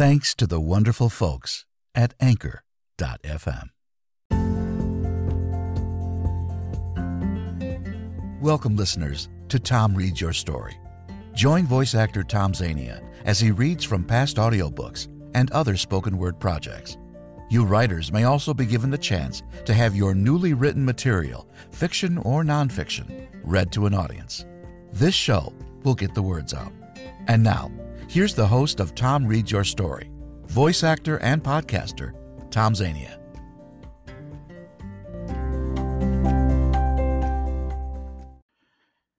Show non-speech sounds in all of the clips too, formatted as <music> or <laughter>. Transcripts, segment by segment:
thanks to the wonderful folks at Anchor.fm. Welcome, listeners, to Tom Reads Your Story. Join voice actor Tom Zania as he reads from past audiobooks and other spoken word projects. You writers may also be given the chance to have your newly written material, fiction or nonfiction, read to an audience. This show will get the words out. And now, here's the host of Tom Reads Your Story, voice actor and podcaster, Tom Zania.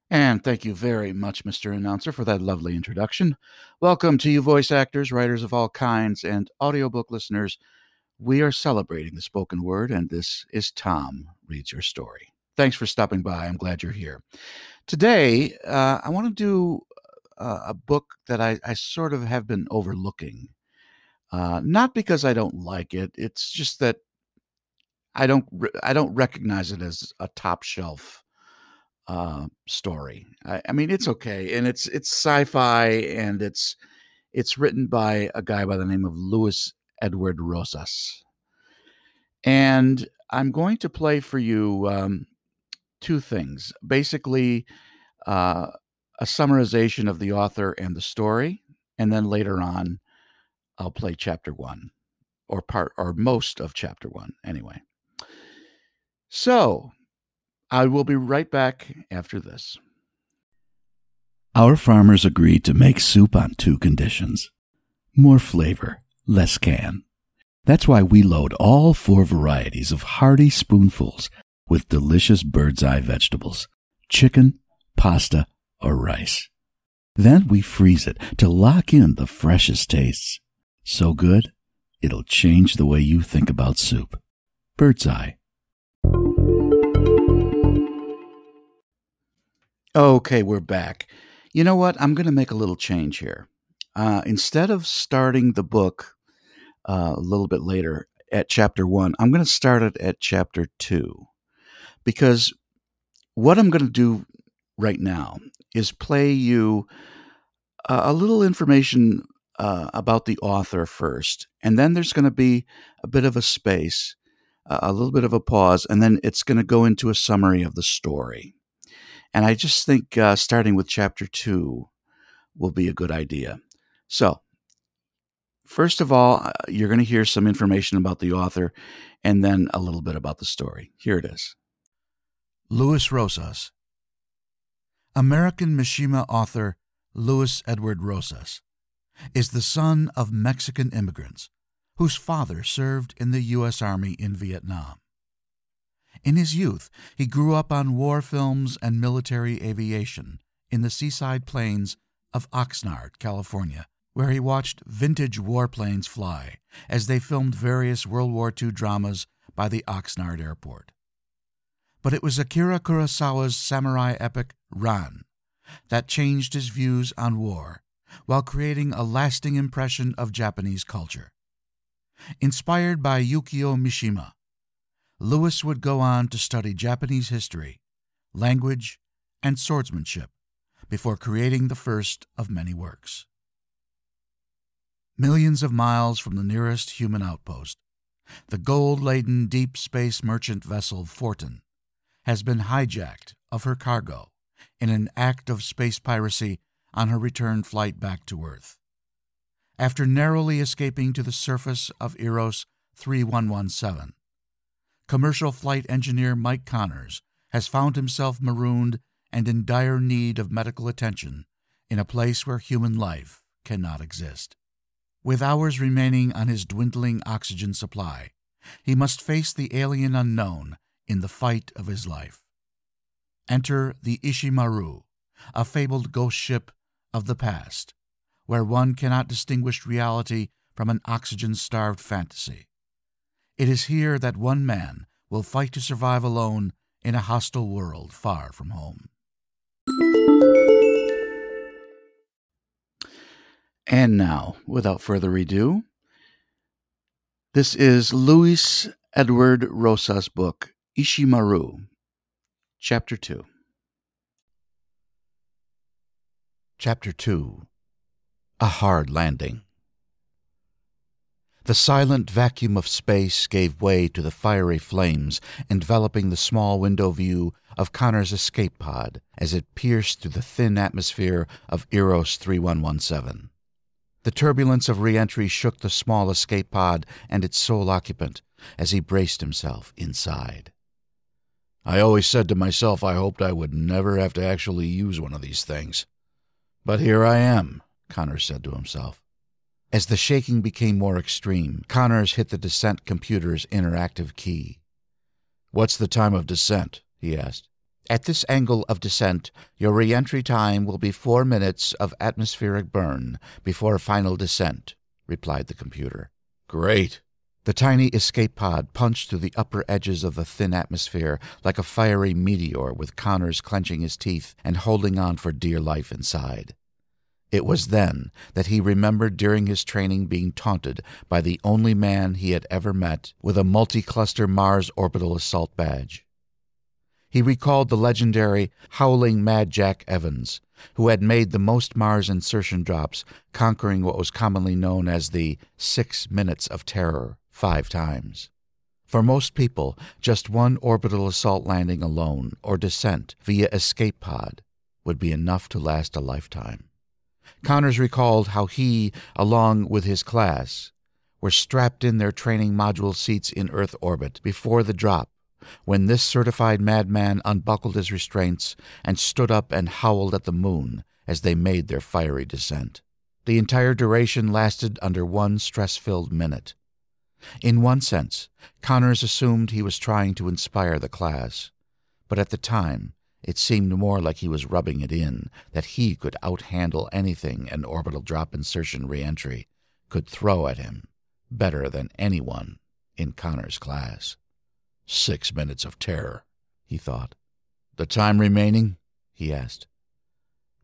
And thank you very much, Mr. Announcer, for that lovely introduction. Welcome to you, voice actors, writers of all kinds, and audiobook listeners. We are celebrating the spoken word, and this is Tom Reads Your Story. Thanks for stopping by. I'm glad you're here. Today, uh, I want to do uh, a book that I, I, sort of have been overlooking. Uh, not because I don't like it, it's just that I don't I don't recognize it as a top shelf uh, story. I, I, mean, it's okay, and it's it's sci-fi, and it's it's written by a guy by the name of Luis Edward Rosas, and I'm going to play for you um, two things. Basically, uh, a summarization of the author and the story, and then later on, I'll play chapter one, or part or most of chapter one, anyway. So I will be right back after this. Our farmers agreed to make soup on two conditions more flavor, less can. That's why we load all four varieties of hearty spoonfuls with delicious Birds Eye vegetables chicken, pasta, or rice. Then we freeze it to lock in the freshest tastes. So good, it'll change the way you think about soup. Birds Eye. Okay, we're back. You know what? I'm going to make a little change here. Uh, instead of starting the book uh, a little bit later at chapter one, I'm going to start it at chapter two. Because what I'm going to do right now is play you a, little information uh, about the author first. And then there's going to be a bit of a space, a little bit of a pause, and then it's going to go into a summary of the story. And I just think uh, starting with chapter two will be a good idea. So, first of all, uh, you're going to hear some information about the author and then a little bit about the story. Here it is Luis Rosas. American Mishima author Luis Edward Rosas is the son of Mexican immigrants whose father served in the U.S. Army in Vietnam. In his youth, he grew up on war films and military aviation in the seaside plains of Oxnard, California, where he watched vintage warplanes fly as they filmed various World War II dramas by the Oxnard airport. But it was Akira Kurosawa's samurai epic Ran that changed his views on war while creating a lasting impression of Japanese culture. Inspired by Yukio Mishima, Lewis would go on to study Japanese history, language, and swordsmanship before creating the first of many works. Millions of miles from the nearest human outpost, the gold laden deep space merchant vessel Fortin has been hijacked of her cargo in an act of space piracy on her return flight back to Earth. After narrowly escaping to the surface of Eros 3117, commercial flight engineer Mike Connors has found himself marooned and in dire need of medical attention in a place where human life cannot exist. With hours remaining on his dwindling oxygen supply, he must face the alien unknown in the fight of his life. Enter the Ishimaru, a fabled ghost ship of the past, where one cannot distinguish reality from an oxygen starved fantasy. It is here that one man will fight to survive alone in a hostile world far from home. And now, without further ado, this is Luis Edward Rosas' book, Ishimaru, Chapter 2. Chapter 2 A Hard Landing. The silent vacuum of space gave way to the fiery flames enveloping the small window view of Connor's escape pod as it pierced through the thin atmosphere of Eros 3117. The turbulence of reentry shook the small escape pod and its sole occupant as he braced himself inside. I always said to myself I hoped I would never have to actually use one of these things. But here I am, Connor said to himself. As the shaking became more extreme, Connors hit the descent computer's interactive key. What's the time of descent? he asked. At this angle of descent, your reentry time will be four minutes of atmospheric burn before final descent, replied the computer. Great. The tiny escape pod punched through the upper edges of the thin atmosphere like a fiery meteor, with Connors clenching his teeth and holding on for dear life inside. It was then that he remembered during his training being taunted by the only man he had ever met with a multi cluster Mars orbital assault badge. He recalled the legendary Howling Mad Jack Evans, who had made the most Mars insertion drops, conquering what was commonly known as the Six Minutes of Terror five times. For most people, just one orbital assault landing alone or descent via escape pod would be enough to last a lifetime. Connors recalled how he, along with his class, were strapped in their training module seats in Earth orbit before the drop when this certified madman unbuckled his restraints and stood up and howled at the moon as they made their fiery descent. The entire duration lasted under one stress filled minute. In one sense, Connors assumed he was trying to inspire the class, but at the time, it seemed more like he was rubbing it in that he could outhandle anything an orbital drop insertion reentry could throw at him better than anyone in Connor's class. Six minutes of terror, he thought. The time remaining? he asked.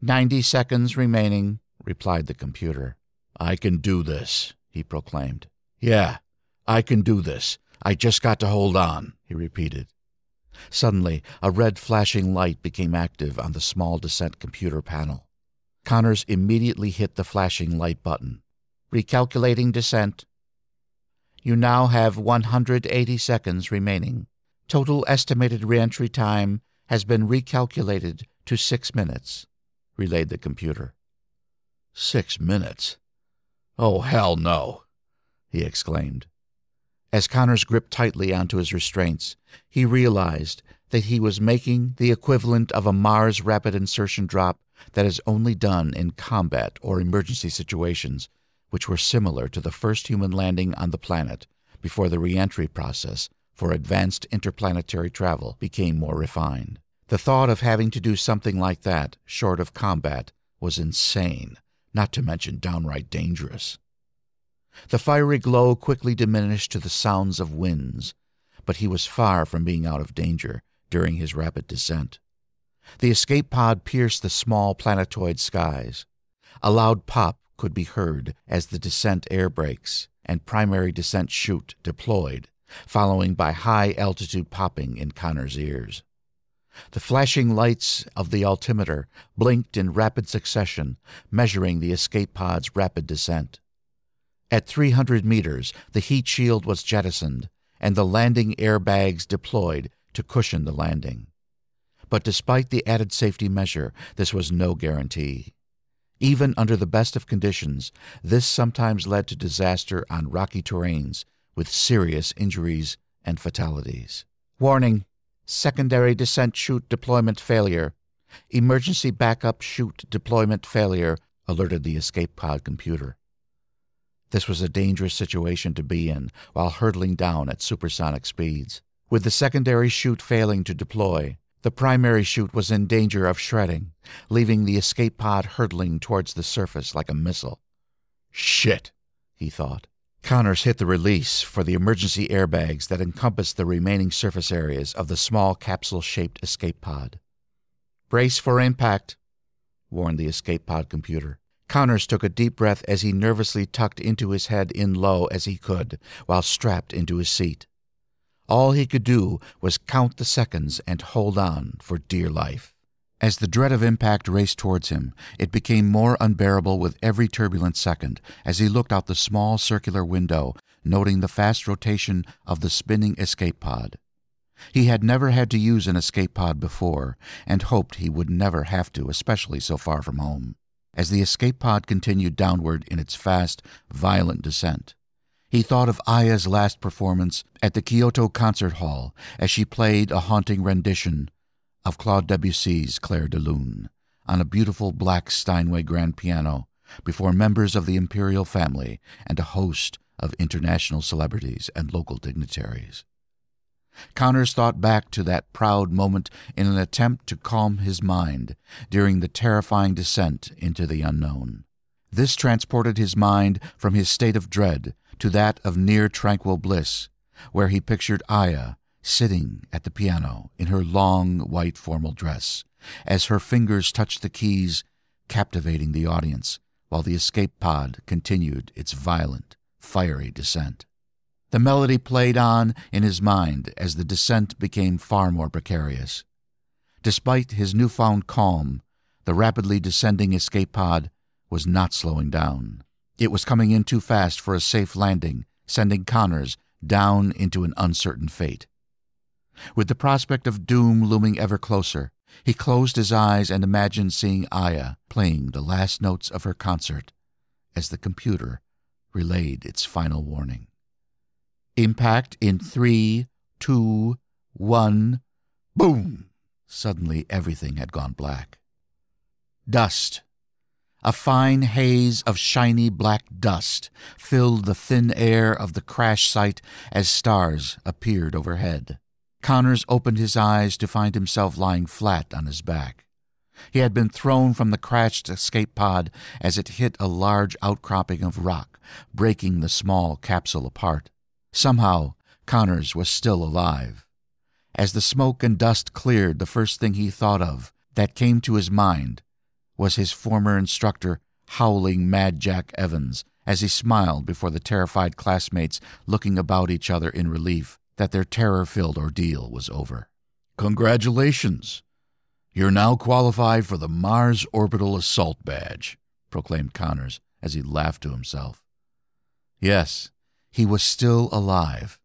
Ninety seconds remaining, replied the computer. I can do this, he proclaimed. Yeah, I can do this. I just got to hold on, he repeated. Suddenly, a red flashing light became active on the small descent computer panel. Connors immediately hit the flashing light button. Recalculating descent, you now have 180 seconds remaining. Total estimated reentry time has been recalculated to six minutes, relayed the computer. Six minutes? Oh, hell no, he exclaimed. As Connors gripped tightly onto his restraints, he realized that he was making the equivalent of a Mars rapid insertion drop that is only done in combat or emergency situations which were similar to the first human landing on the planet before the reentry process for advanced interplanetary travel became more refined. The thought of having to do something like that, short of combat, was insane, not to mention downright dangerous. The fiery glow quickly diminished to the sounds of winds, but he was far from being out of danger during his rapid descent. The escape pod pierced the small planetoid skies. A loud pop could be heard as the descent air brakes and primary descent chute deployed, following by high altitude popping in Connor's ears. The flashing lights of the altimeter blinked in rapid succession, measuring the escape pod's rapid descent. At 300 meters, the heat shield was jettisoned, and the landing airbags deployed to cushion the landing. But despite the added safety measure, this was no guarantee. Even under the best of conditions, this sometimes led to disaster on rocky terrains with serious injuries and fatalities. Warning Secondary descent chute deployment failure. Emergency backup chute deployment failure, alerted the escape pod computer. This was a dangerous situation to be in while hurtling down at supersonic speeds. With the secondary chute failing to deploy, the primary chute was in danger of shredding, leaving the escape pod hurtling towards the surface like a missile. Shit, he thought. Connors hit the release for the emergency airbags that encompassed the remaining surface areas of the small capsule shaped escape pod. Brace for impact, warned the escape pod computer. Connors took a deep breath as he nervously tucked into his head in low as he could while strapped into his seat. All he could do was count the seconds and hold on for dear life. As the dread of impact raced towards him, it became more unbearable with every turbulent second as he looked out the small circular window, noting the fast rotation of the spinning escape pod. He had never had to use an escape pod before, and hoped he would never have to, especially so far from home. As the escape pod continued downward in its fast, violent descent, he thought of Aya's last performance at the Kyoto Concert Hall as she played a haunting rendition of Claude Debussy's Clair de Lune on a beautiful black Steinway grand piano before members of the imperial family and a host of international celebrities and local dignitaries. Connors thought back to that proud moment in an attempt to calm his mind during the terrifying descent into the unknown. This transported his mind from his state of dread to that of near tranquil bliss, where he pictured Aya sitting at the piano in her long white formal dress, as her fingers touched the keys, captivating the audience, while the escape pod continued its violent, fiery descent. The melody played on in his mind as the descent became far more precarious. Despite his newfound calm, the rapidly descending escape pod was not slowing down. It was coming in too fast for a safe landing, sending Connors down into an uncertain fate. With the prospect of doom looming ever closer, he closed his eyes and imagined seeing Aya playing the last notes of her concert as the computer relayed its final warning. Impact in three, two, one, boom! Suddenly everything had gone black. Dust. A fine haze of shiny black dust filled the thin air of the crash site as stars appeared overhead. Connors opened his eyes to find himself lying flat on his back. He had been thrown from the crashed escape pod as it hit a large outcropping of rock, breaking the small capsule apart. Somehow, Connors was still alive. As the smoke and dust cleared, the first thing he thought of that came to his mind was his former instructor, howling Mad Jack Evans, as he smiled before the terrified classmates looking about each other in relief that their terror filled ordeal was over. Congratulations! You're now qualified for the Mars Orbital Assault Badge, proclaimed Connors as he laughed to himself. Yes, he was still alive.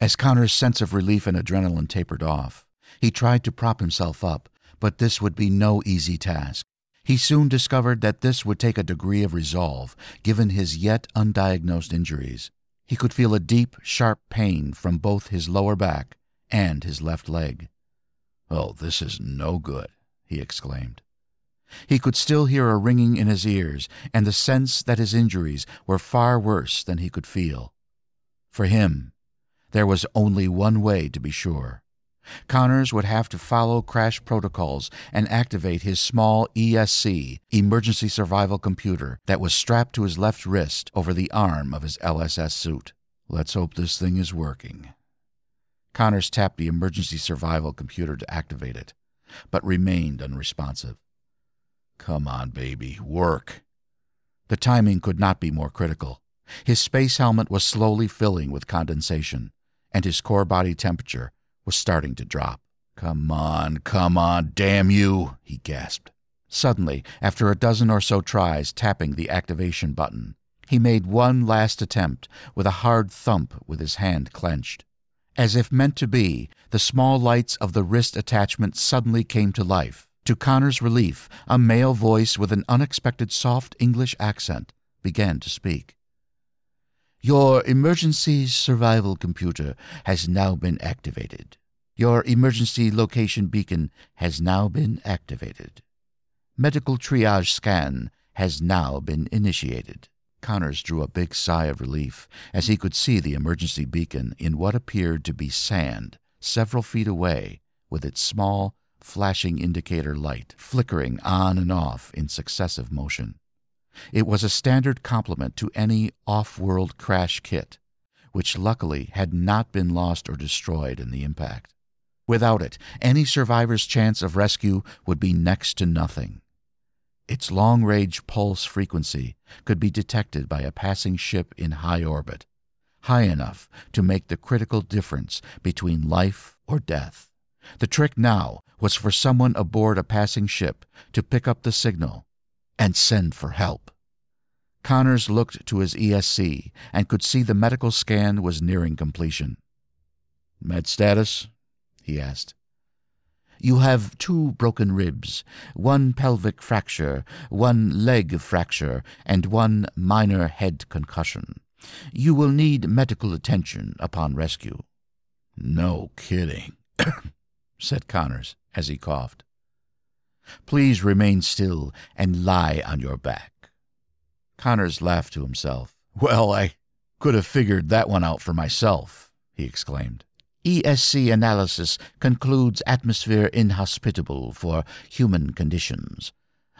As Connor's sense of relief and adrenaline tapered off, he tried to prop himself up, but this would be no easy task. He soon discovered that this would take a degree of resolve, given his yet undiagnosed injuries. He could feel a deep, sharp pain from both his lower back and his left leg. Oh, this is no good, he exclaimed. He could still hear a ringing in his ears and the sense that his injuries were far worse than he could feel. For him, there was only one way to be sure. Connors would have to follow crash protocols and activate his small ESC, emergency survival computer, that was strapped to his left wrist over the arm of his LSS suit. Let's hope this thing is working. Connors tapped the emergency survival computer to activate it, but remained unresponsive. Come on, baby, work. The timing could not be more critical. His space helmet was slowly filling with condensation, and his core body temperature was starting to drop. Come on, come on, damn you, he gasped. Suddenly, after a dozen or so tries tapping the activation button, he made one last attempt with a hard thump with his hand clenched. As if meant to be, the small lights of the wrist attachment suddenly came to life. To Connor's relief, a male voice with an unexpected soft English accent began to speak. Your emergency survival computer has now been activated. Your emergency location beacon has now been activated. Medical triage scan has now been initiated. Connors drew a big sigh of relief as he could see the emergency beacon in what appeared to be sand several feet away with its small, flashing indicator light flickering on and off in successive motion. It was a standard complement to any off world crash kit, which luckily had not been lost or destroyed in the impact. Without it, any survivor's chance of rescue would be next to nothing. Its long range pulse frequency could be detected by a passing ship in high orbit, high enough to make the critical difference between life or death. The trick now was for someone aboard a passing ship to pick up the signal and send for help. Connors looked to his ESC and could see the medical scan was nearing completion. Med status? he asked. You have two broken ribs, one pelvic fracture, one leg fracture, and one minor head concussion. You will need medical attention upon rescue. No kidding, <coughs> said Connors as he coughed. Please remain still and lie on your back. Connors laughed to himself. Well, I could have figured that one out for myself, he exclaimed. ESC analysis concludes atmosphere inhospitable for human conditions,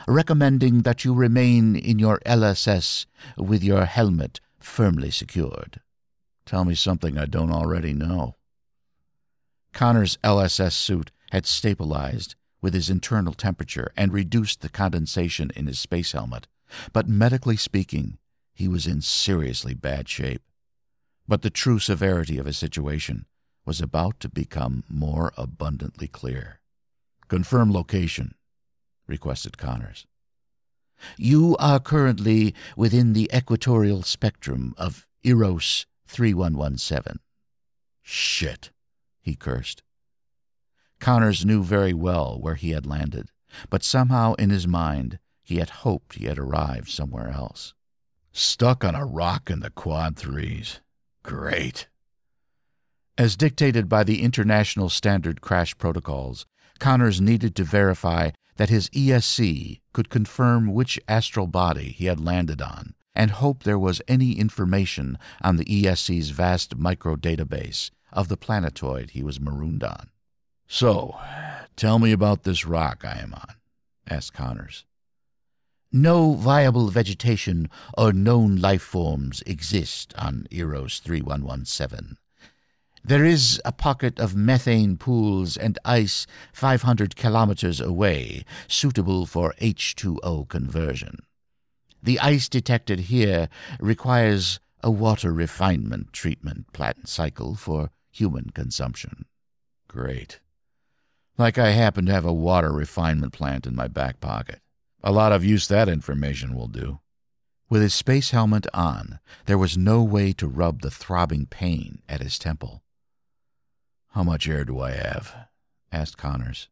recommending that you remain in your LSS with your helmet firmly secured. Tell me something I don't already know. Connor's LSS suit had stabilized with his internal temperature and reduced the condensation in his space helmet, but medically speaking, he was in seriously bad shape. But the true severity of his situation was about to become more abundantly clear. Confirm location, requested Connors. You are currently within the equatorial spectrum of Eros 3117. Shit, he cursed. Connors knew very well where he had landed, but somehow in his mind he had hoped he had arrived somewhere else. Stuck on a rock in the Quad Threes. Great. As dictated by the international standard crash protocols, Connors needed to verify that his ESC could confirm which astral body he had landed on and hope there was any information on the ESC's vast micro database of the planetoid he was marooned on. So, tell me about this rock I am on, asked Connors. No viable vegetation or known life forms exist on Eros 3117. There is a pocket of methane pools and ice 500 kilometers away, suitable for H2O conversion. The ice detected here requires a water refinement treatment plant cycle for human consumption. Great. Like I happen to have a water refinement plant in my back pocket. A lot of use that information will do. With his space helmet on, there was no way to rub the throbbing pain at his temple. How much air do I have? asked Connors.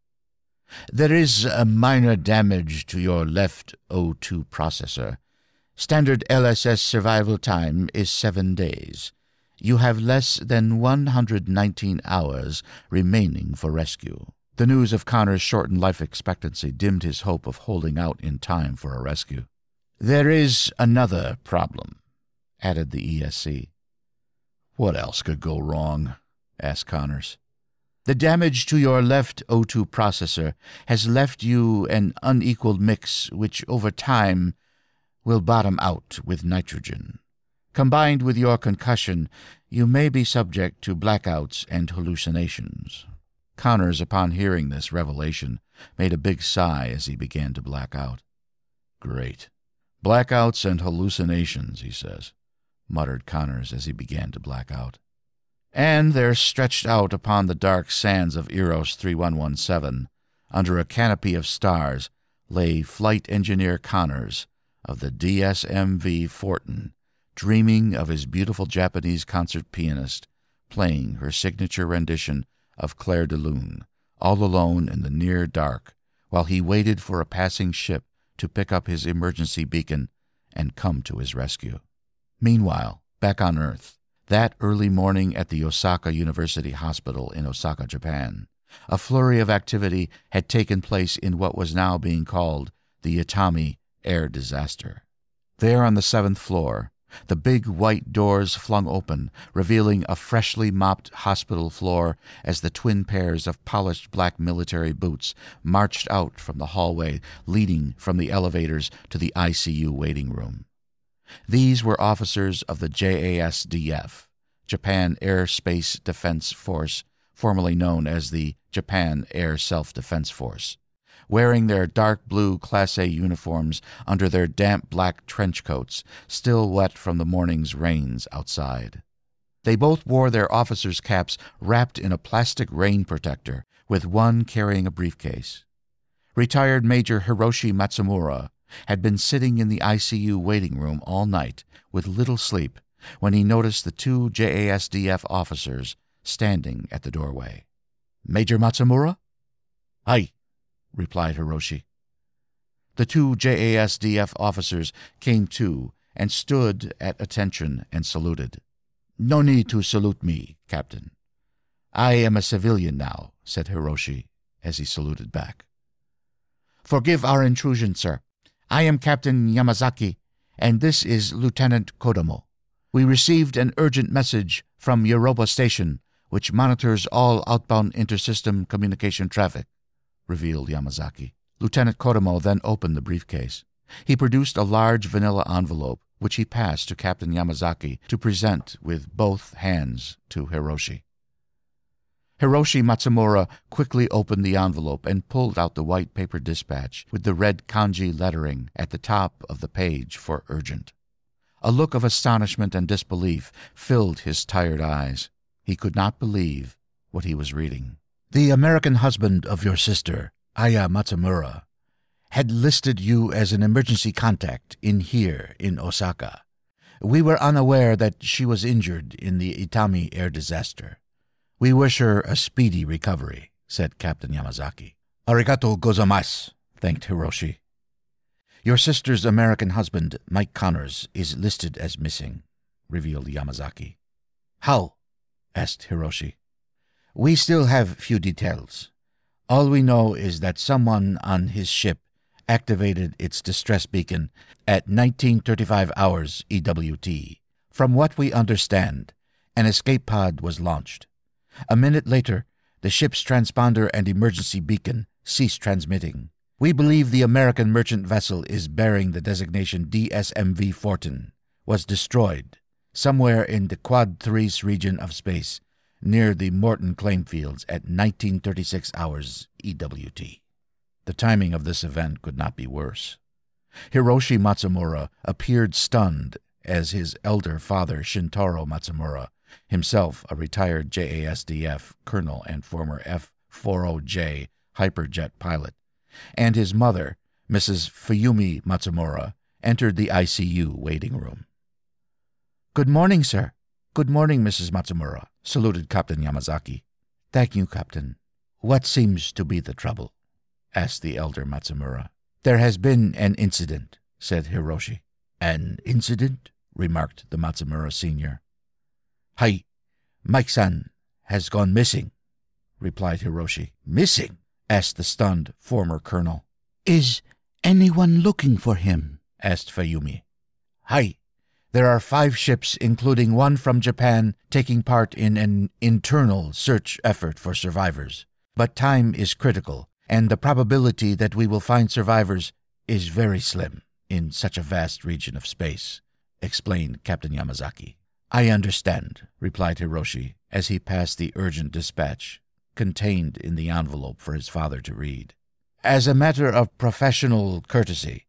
There is a minor damage to your left O2 processor. Standard LSS survival time is seven days. You have less than 119 hours remaining for rescue. The news of Connor's shortened life expectancy dimmed his hope of holding out in time for a rescue. There is another problem, added the ESC. What else could go wrong? asked Connors. The damage to your left O2 processor has left you an unequaled mix which over time will bottom out with nitrogen. Combined with your concussion, you may be subject to blackouts and hallucinations. Connors, upon hearing this revelation, made a big sigh as he began to black out. Great. Blackouts and hallucinations, he says, muttered Connors as he began to black out. And there stretched out upon the dark sands of Eros 3117, under a canopy of stars, lay Flight Engineer Connors of the DSMV Fortin, dreaming of his beautiful Japanese concert pianist playing her signature rendition of Clair de Lune, all alone in the near dark, while he waited for a passing ship to pick up his emergency beacon and come to his rescue. Meanwhile, back on Earth, that early morning at the Osaka University Hospital in Osaka, Japan, a flurry of activity had taken place in what was now being called the Itami air disaster. There on the seventh floor, the big white doors flung open, revealing a freshly mopped hospital floor as the twin pairs of polished black military boots marched out from the hallway leading from the elevators to the ICU waiting room. These were officers of the JASDF, Japan Air Space Defense Force, formerly known as the Japan Air Self Defense Force, wearing their dark blue Class A uniforms under their damp black trench coats, still wet from the morning's rains outside. They both wore their officers' caps wrapped in a plastic rain protector, with one carrying a briefcase. Retired Major Hiroshi Matsumura had been sitting in the ICU waiting room all night with little sleep when he noticed the two JASDF officers standing at the doorway. Major Matsumura? Aye, replied Hiroshi. The two JASDF officers came to and stood at attention and saluted. No need to salute me, Captain. I am a civilian now, said Hiroshi as he saluted back. Forgive our intrusion, sir. I am Captain Yamazaki, and this is Lieutenant Kodomo. We received an urgent message from Europa Station, which monitors all outbound intersystem communication traffic, revealed Yamazaki. Lieutenant Kodomo then opened the briefcase. He produced a large vanilla envelope, which he passed to Captain Yamazaki to present with both hands to Hiroshi. Hiroshi Matsumura quickly opened the envelope and pulled out the white paper dispatch with the red kanji lettering at the top of the page for urgent. A look of astonishment and disbelief filled his tired eyes. He could not believe what he was reading. The American husband of your sister, Aya Matsumura, had listed you as an emergency contact in here in Osaka. We were unaware that she was injured in the Itami air disaster. We wish her a speedy recovery, said Captain Yamazaki. Arigato gozaimasu, thanked Hiroshi. Your sister's American husband, Mike Connors, is listed as missing, revealed Yamazaki. How? asked Hiroshi. We still have few details. All we know is that someone on his ship activated its distress beacon at 1935 hours EWT. From what we understand, an escape pod was launched. A minute later, the ship's transponder and emergency beacon ceased transmitting. We believe the American merchant vessel is bearing the designation DSMV Fortin, was destroyed somewhere in the Quad Threes region of space near the Morton claim fields at 1936 hours EWT. The timing of this event could not be worse. Hiroshi Matsumura appeared stunned as his elder father Shintaro Matsumura himself a retired JASDF colonel and former F 40J hyperjet pilot, and his mother, Mrs. Fuyumi Matsumura, entered the ICU waiting room. Good morning, sir. Good morning, Mrs. Matsumura, saluted Captain Yamazaki. Thank you, Captain. What seems to be the trouble? asked the elder Matsumura. There has been an incident, said Hiroshi. An incident? remarked the Matsumura senior. Hai, Mike-san has gone missing, replied Hiroshi. Missing? asked the stunned former colonel. Is anyone looking for him? asked Fuyumi. Hai, there are five ships, including one from Japan, taking part in an internal search effort for survivors. But time is critical, and the probability that we will find survivors is very slim in such a vast region of space, explained Captain Yamazaki. I understand, replied Hiroshi as he passed the urgent dispatch contained in the envelope for his father to read. As a matter of professional courtesy,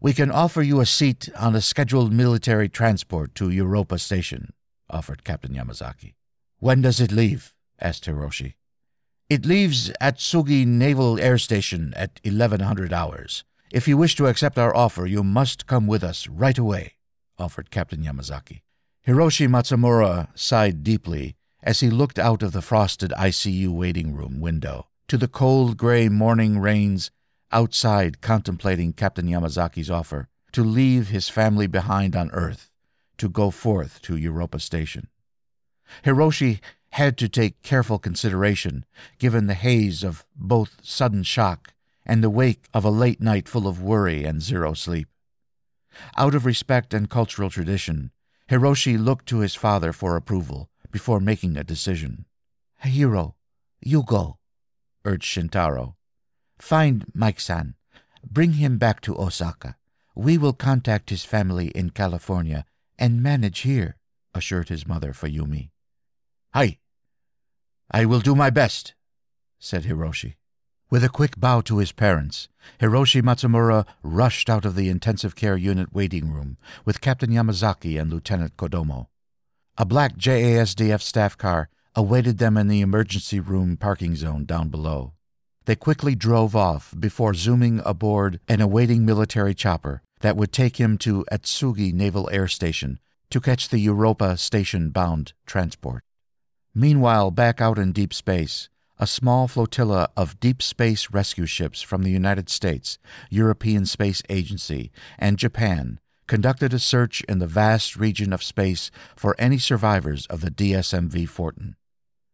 we can offer you a seat on a scheduled military transport to Europa Station, offered Captain Yamazaki. When does it leave? asked Hiroshi. It leaves at Sugi Naval Air Station at 1100 hours. If you wish to accept our offer, you must come with us right away, offered Captain Yamazaki. Hiroshi Matsumura sighed deeply as he looked out of the frosted ICU waiting room window to the cold gray morning rains outside contemplating Captain Yamazaki's offer to leave his family behind on Earth to go forth to Europa Station. Hiroshi had to take careful consideration given the haze of both sudden shock and the wake of a late night full of worry and zero sleep. Out of respect and cultural tradition, Hiroshi looked to his father for approval before making a decision. Hiro, you go, urged Shintaro. Find Mike-san. Bring him back to Osaka. We will contact his family in California and manage here, assured his mother Fuyumi. Hai. I will do my best, said Hiroshi. With a quick bow to his parents, Hiroshi Matsumura rushed out of the intensive care unit waiting room with Captain Yamazaki and Lieutenant Kodomo. A black JASDF staff car awaited them in the emergency room parking zone down below. They quickly drove off before zooming aboard an awaiting military chopper that would take him to Atsugi Naval Air Station to catch the Europa station bound transport. Meanwhile, back out in deep space, a small flotilla of deep space rescue ships from the United States, European Space Agency, and Japan conducted a search in the vast region of space for any survivors of the DSMV Fortin.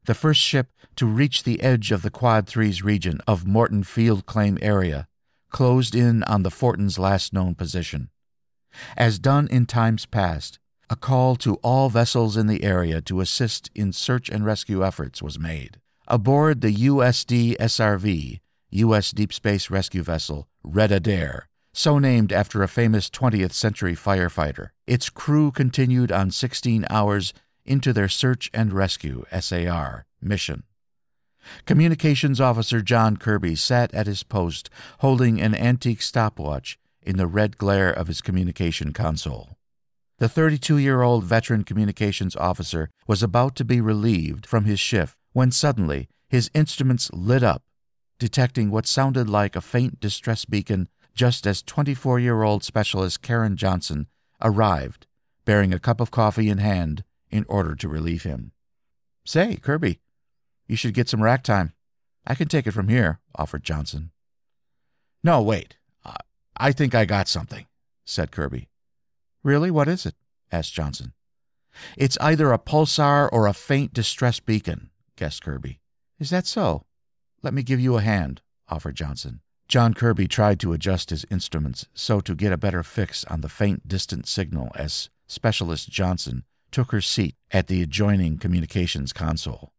The first ship to reach the edge of the Quad 3's region of Morton Field Claim Area closed in on the Fortin's last known position. As done in times past, a call to all vessels in the area to assist in search and rescue efforts was made. Aboard the USD SRV, U.S. Deep Space Rescue Vessel, Red Adair, so named after a famous 20th century firefighter, its crew continued on 16 hours into their Search and Rescue SAR mission. Communications Officer John Kirby sat at his post holding an antique stopwatch in the red glare of his communication console. The 32 year old veteran communications officer was about to be relieved from his shift when suddenly his instruments lit up, detecting what sounded like a faint distress beacon just as 24 year old specialist Karen Johnson arrived, bearing a cup of coffee in hand in order to relieve him. Say, Kirby, you should get some rack time. I can take it from here, offered Johnson. No, wait. Uh, I think I got something, said Kirby. Really? What is it? asked Johnson. It's either a pulsar or a faint distress beacon, guessed Kirby. Is that so? Let me give you a hand, offered Johnson. John Kirby tried to adjust his instruments so to get a better fix on the faint distant signal as Specialist Johnson took her seat at the adjoining communications console.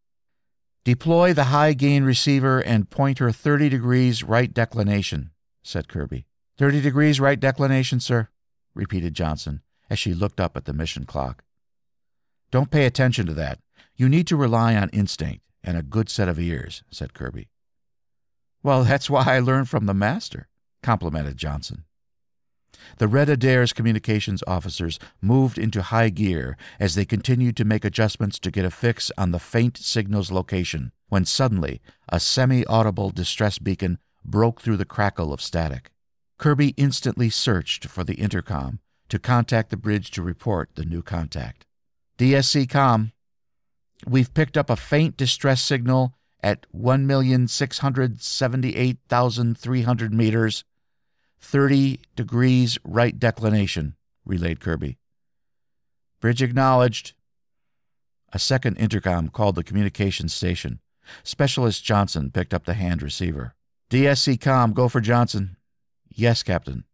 Deploy the high gain receiver and point her 30 degrees right declination, said Kirby. 30 degrees right declination, sir repeated Johnson as she looked up at the mission clock. Don't pay attention to that. You need to rely on instinct and a good set of ears, said Kirby. Well, that's why I learned from the master, complimented Johnson. The Red Adair's communications officers moved into high gear as they continued to make adjustments to get a fix on the faint signal's location, when suddenly a semi audible distress beacon broke through the crackle of static. Kirby instantly searched for the intercom to contact the bridge to report the new contact. DSC com, we've picked up a faint distress signal at 1,678,300 meters, 30 degrees right declination, relayed Kirby. Bridge acknowledged. A second intercom called the communications station. Specialist Johnson picked up the hand receiver. DSC com, go for Johnson. Yes, Captain.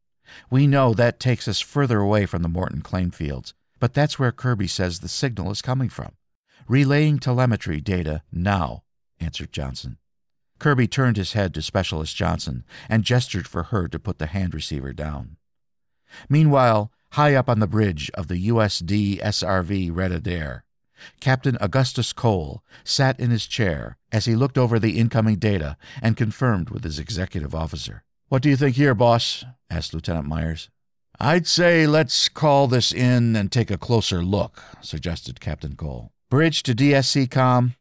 We know that takes us further away from the Morton claim fields, but that's where Kirby says the signal is coming from. Relaying telemetry data now, answered Johnson. Kirby turned his head to Specialist Johnson and gestured for her to put the hand receiver down. Meanwhile, high up on the bridge of the USD SRV Red Adair, Captain Augustus Cole sat in his chair as he looked over the incoming data and confirmed with his executive officer. What do you think here, boss? asked Lieutenant Myers. I'd say let's call this in and take a closer look, suggested Captain Cole. Bridge to DSC com.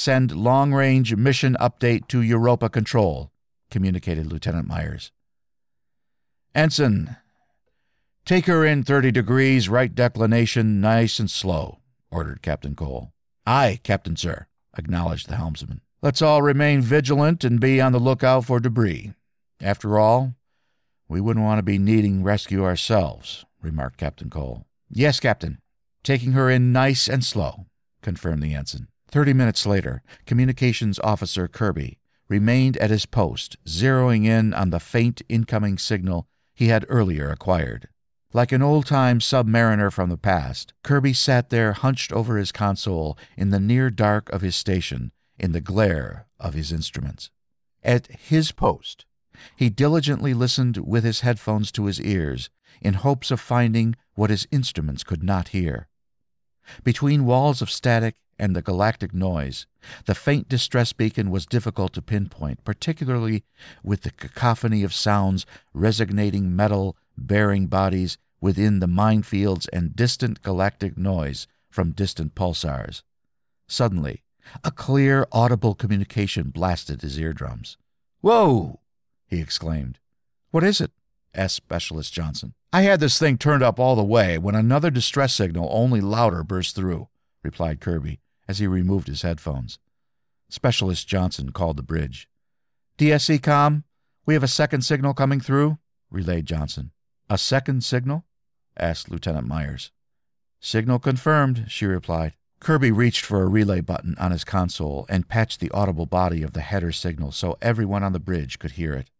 Send long range mission update to Europa Control, communicated Lieutenant Myers. Ensign, take her in 30 degrees, right declination, nice and slow, ordered Captain Cole. Aye, Captain, sir, acknowledged the helmsman. Let's all remain vigilant and be on the lookout for debris. After all, we wouldn't want to be needing rescue ourselves, remarked Captain Cole. Yes, Captain. Taking her in nice and slow, confirmed the ensign. Thirty minutes later, Communications Officer Kirby remained at his post, zeroing in on the faint incoming signal he had earlier acquired. Like an old time submariner from the past, Kirby sat there hunched over his console in the near dark of his station, in the glare of his instruments. At his post, he diligently listened with his headphones to his ears in hopes of finding what his instruments could not hear. Between walls of static and the galactic noise, the faint distress beacon was difficult to pinpoint, particularly with the cacophony of sounds resonating metal bearing bodies within the minefields and distant galactic noise from distant pulsars. Suddenly, a clear, audible communication blasted his eardrums. Whoa! he exclaimed. What is it? Asked Specialist Johnson. I had this thing turned up all the way when another distress signal, only louder, burst through, replied Kirby as he removed his headphones. Specialist Johnson called the bridge. DSC com, we have a second signal coming through, relayed Johnson. A second signal? asked Lieutenant Myers. Signal confirmed, she replied. Kirby reached for a relay button on his console and patched the audible body of the header signal so everyone on the bridge could hear it.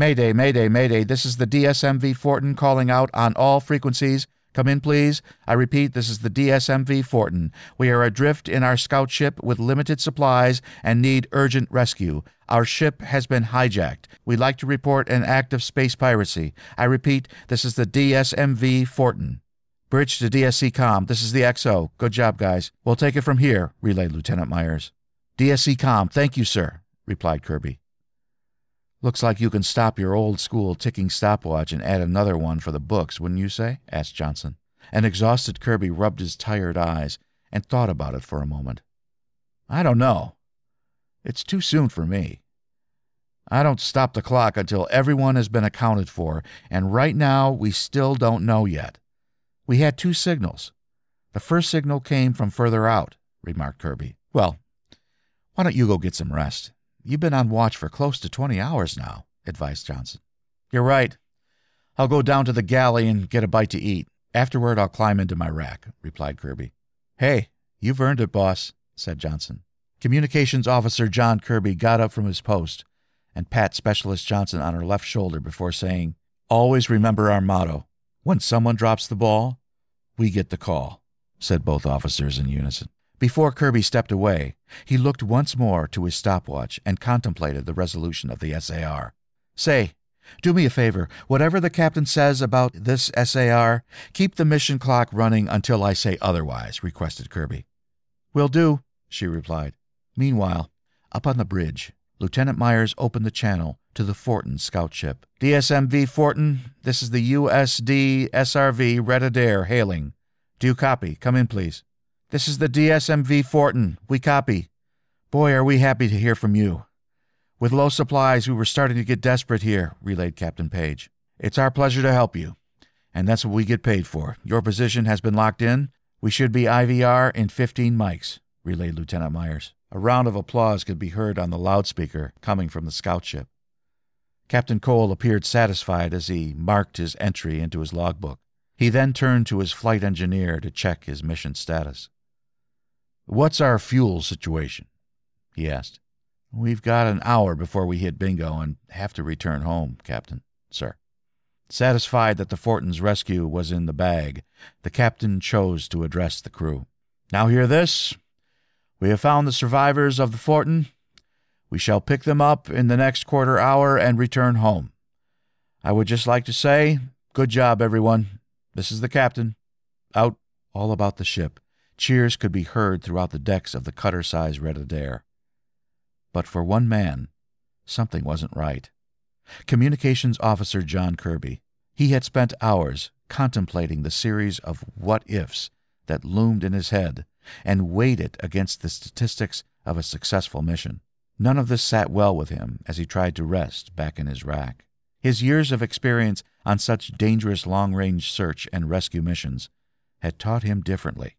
Mayday, Mayday, Mayday, this is the DSMV Fortin calling out on all frequencies. Come in, please. I repeat, this is the DSMV Fortin. We are adrift in our scout ship with limited supplies and need urgent rescue. Our ship has been hijacked. We'd like to report an act of space piracy. I repeat, this is the DSMV Fortin. Bridge to DSC Com. This is the XO. Good job, guys. We'll take it from here, relayed Lieutenant Myers. DSC Com. Thank you, sir, replied Kirby. Looks like you can stop your old school ticking stopwatch and add another one for the books, wouldn't you say? asked Johnson. An exhausted Kirby rubbed his tired eyes and thought about it for a moment. I don't know. It's too soon for me. I don't stop the clock until everyone has been accounted for, and right now we still don't know yet. We had two signals. The first signal came from further out, remarked Kirby. Well, why don't you go get some rest? You've been on watch for close to 20 hours now, advised Johnson. You're right. I'll go down to the galley and get a bite to eat. Afterward, I'll climb into my rack, replied Kirby. Hey, you've earned it, boss, said Johnson. Communications Officer John Kirby got up from his post and pat Specialist Johnson on her left shoulder before saying, Always remember our motto when someone drops the ball, we get the call, said both officers in unison. Before Kirby stepped away, he looked once more to his stopwatch and contemplated the resolution of the SAR. Say, do me a favor. Whatever the captain says about this SAR, keep the mission clock running until I say otherwise, requested Kirby. Will do, she replied. Meanwhile, up on the bridge, Lieutenant Myers opened the channel to the Fortin scout ship. DSMV Fortin, this is the USD SRV Red Adair hailing. Do you copy? Come in, please. This is the DSMV Fortin. We copy. Boy, are we happy to hear from you. With low supplies, we were starting to get desperate here, relayed Captain Page. It's our pleasure to help you, and that's what we get paid for. Your position has been locked in. We should be IVR in 15 mics, relayed Lieutenant Myers. A round of applause could be heard on the loudspeaker coming from the scout ship. Captain Cole appeared satisfied as he marked his entry into his logbook. He then turned to his flight engineer to check his mission status. What's our fuel situation? he asked. We've got an hour before we hit bingo and have to return home, Captain, sir. Satisfied that the Fortin's rescue was in the bag, the captain chose to address the crew. Now hear this. We have found the survivors of the Fortin. We shall pick them up in the next quarter hour and return home. I would just like to say, good job, everyone. This is the captain. Out. All about the ship. Cheers could be heard throughout the decks of the cutter sized Red Adair. But for one man, something wasn't right. Communications Officer John Kirby. He had spent hours contemplating the series of what ifs that loomed in his head and weighed it against the statistics of a successful mission. None of this sat well with him as he tried to rest back in his rack. His years of experience on such dangerous long range search and rescue missions had taught him differently.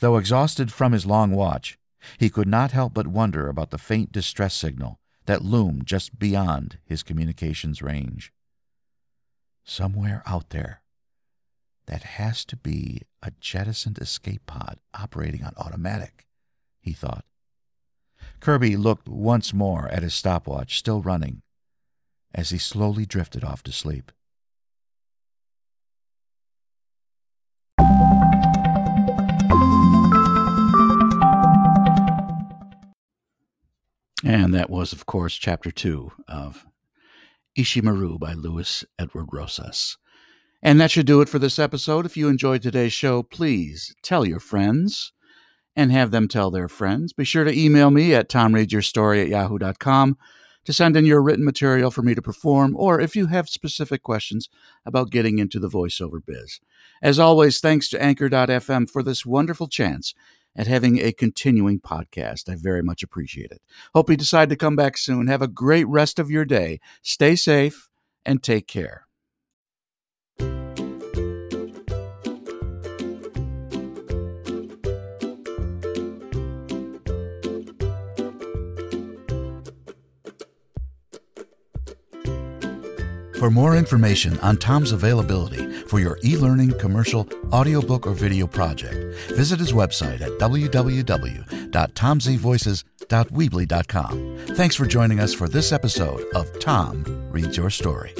Though exhausted from his long watch, he could not help but wonder about the faint distress signal that loomed just beyond his communications range. Somewhere out there, that has to be a jettisoned escape pod operating on automatic, he thought. Kirby looked once more at his stopwatch, still running, as he slowly drifted off to sleep. And that was, of course, chapter two of Ishimaru by Luis Edward Rosas. And that should do it for this episode. If you enjoyed today's show, please tell your friends and have them tell their friends. Be sure to email me at tomreadsyourstory at yahoo.com to send in your written material for me to perform, or if you have specific questions about getting into the voiceover biz. As always, thanks to Anchor.fm for this wonderful chance at having a continuing podcast. I very much appreciate it. Hope you decide to come back soon. Have a great rest of your day. Stay safe and take care. For more information on Tom's availability for your e learning, commercial, audiobook, or video project, visit his website at www.tomzvoices.weebly.com. Thanks for joining us for this episode of Tom Reads Your Story.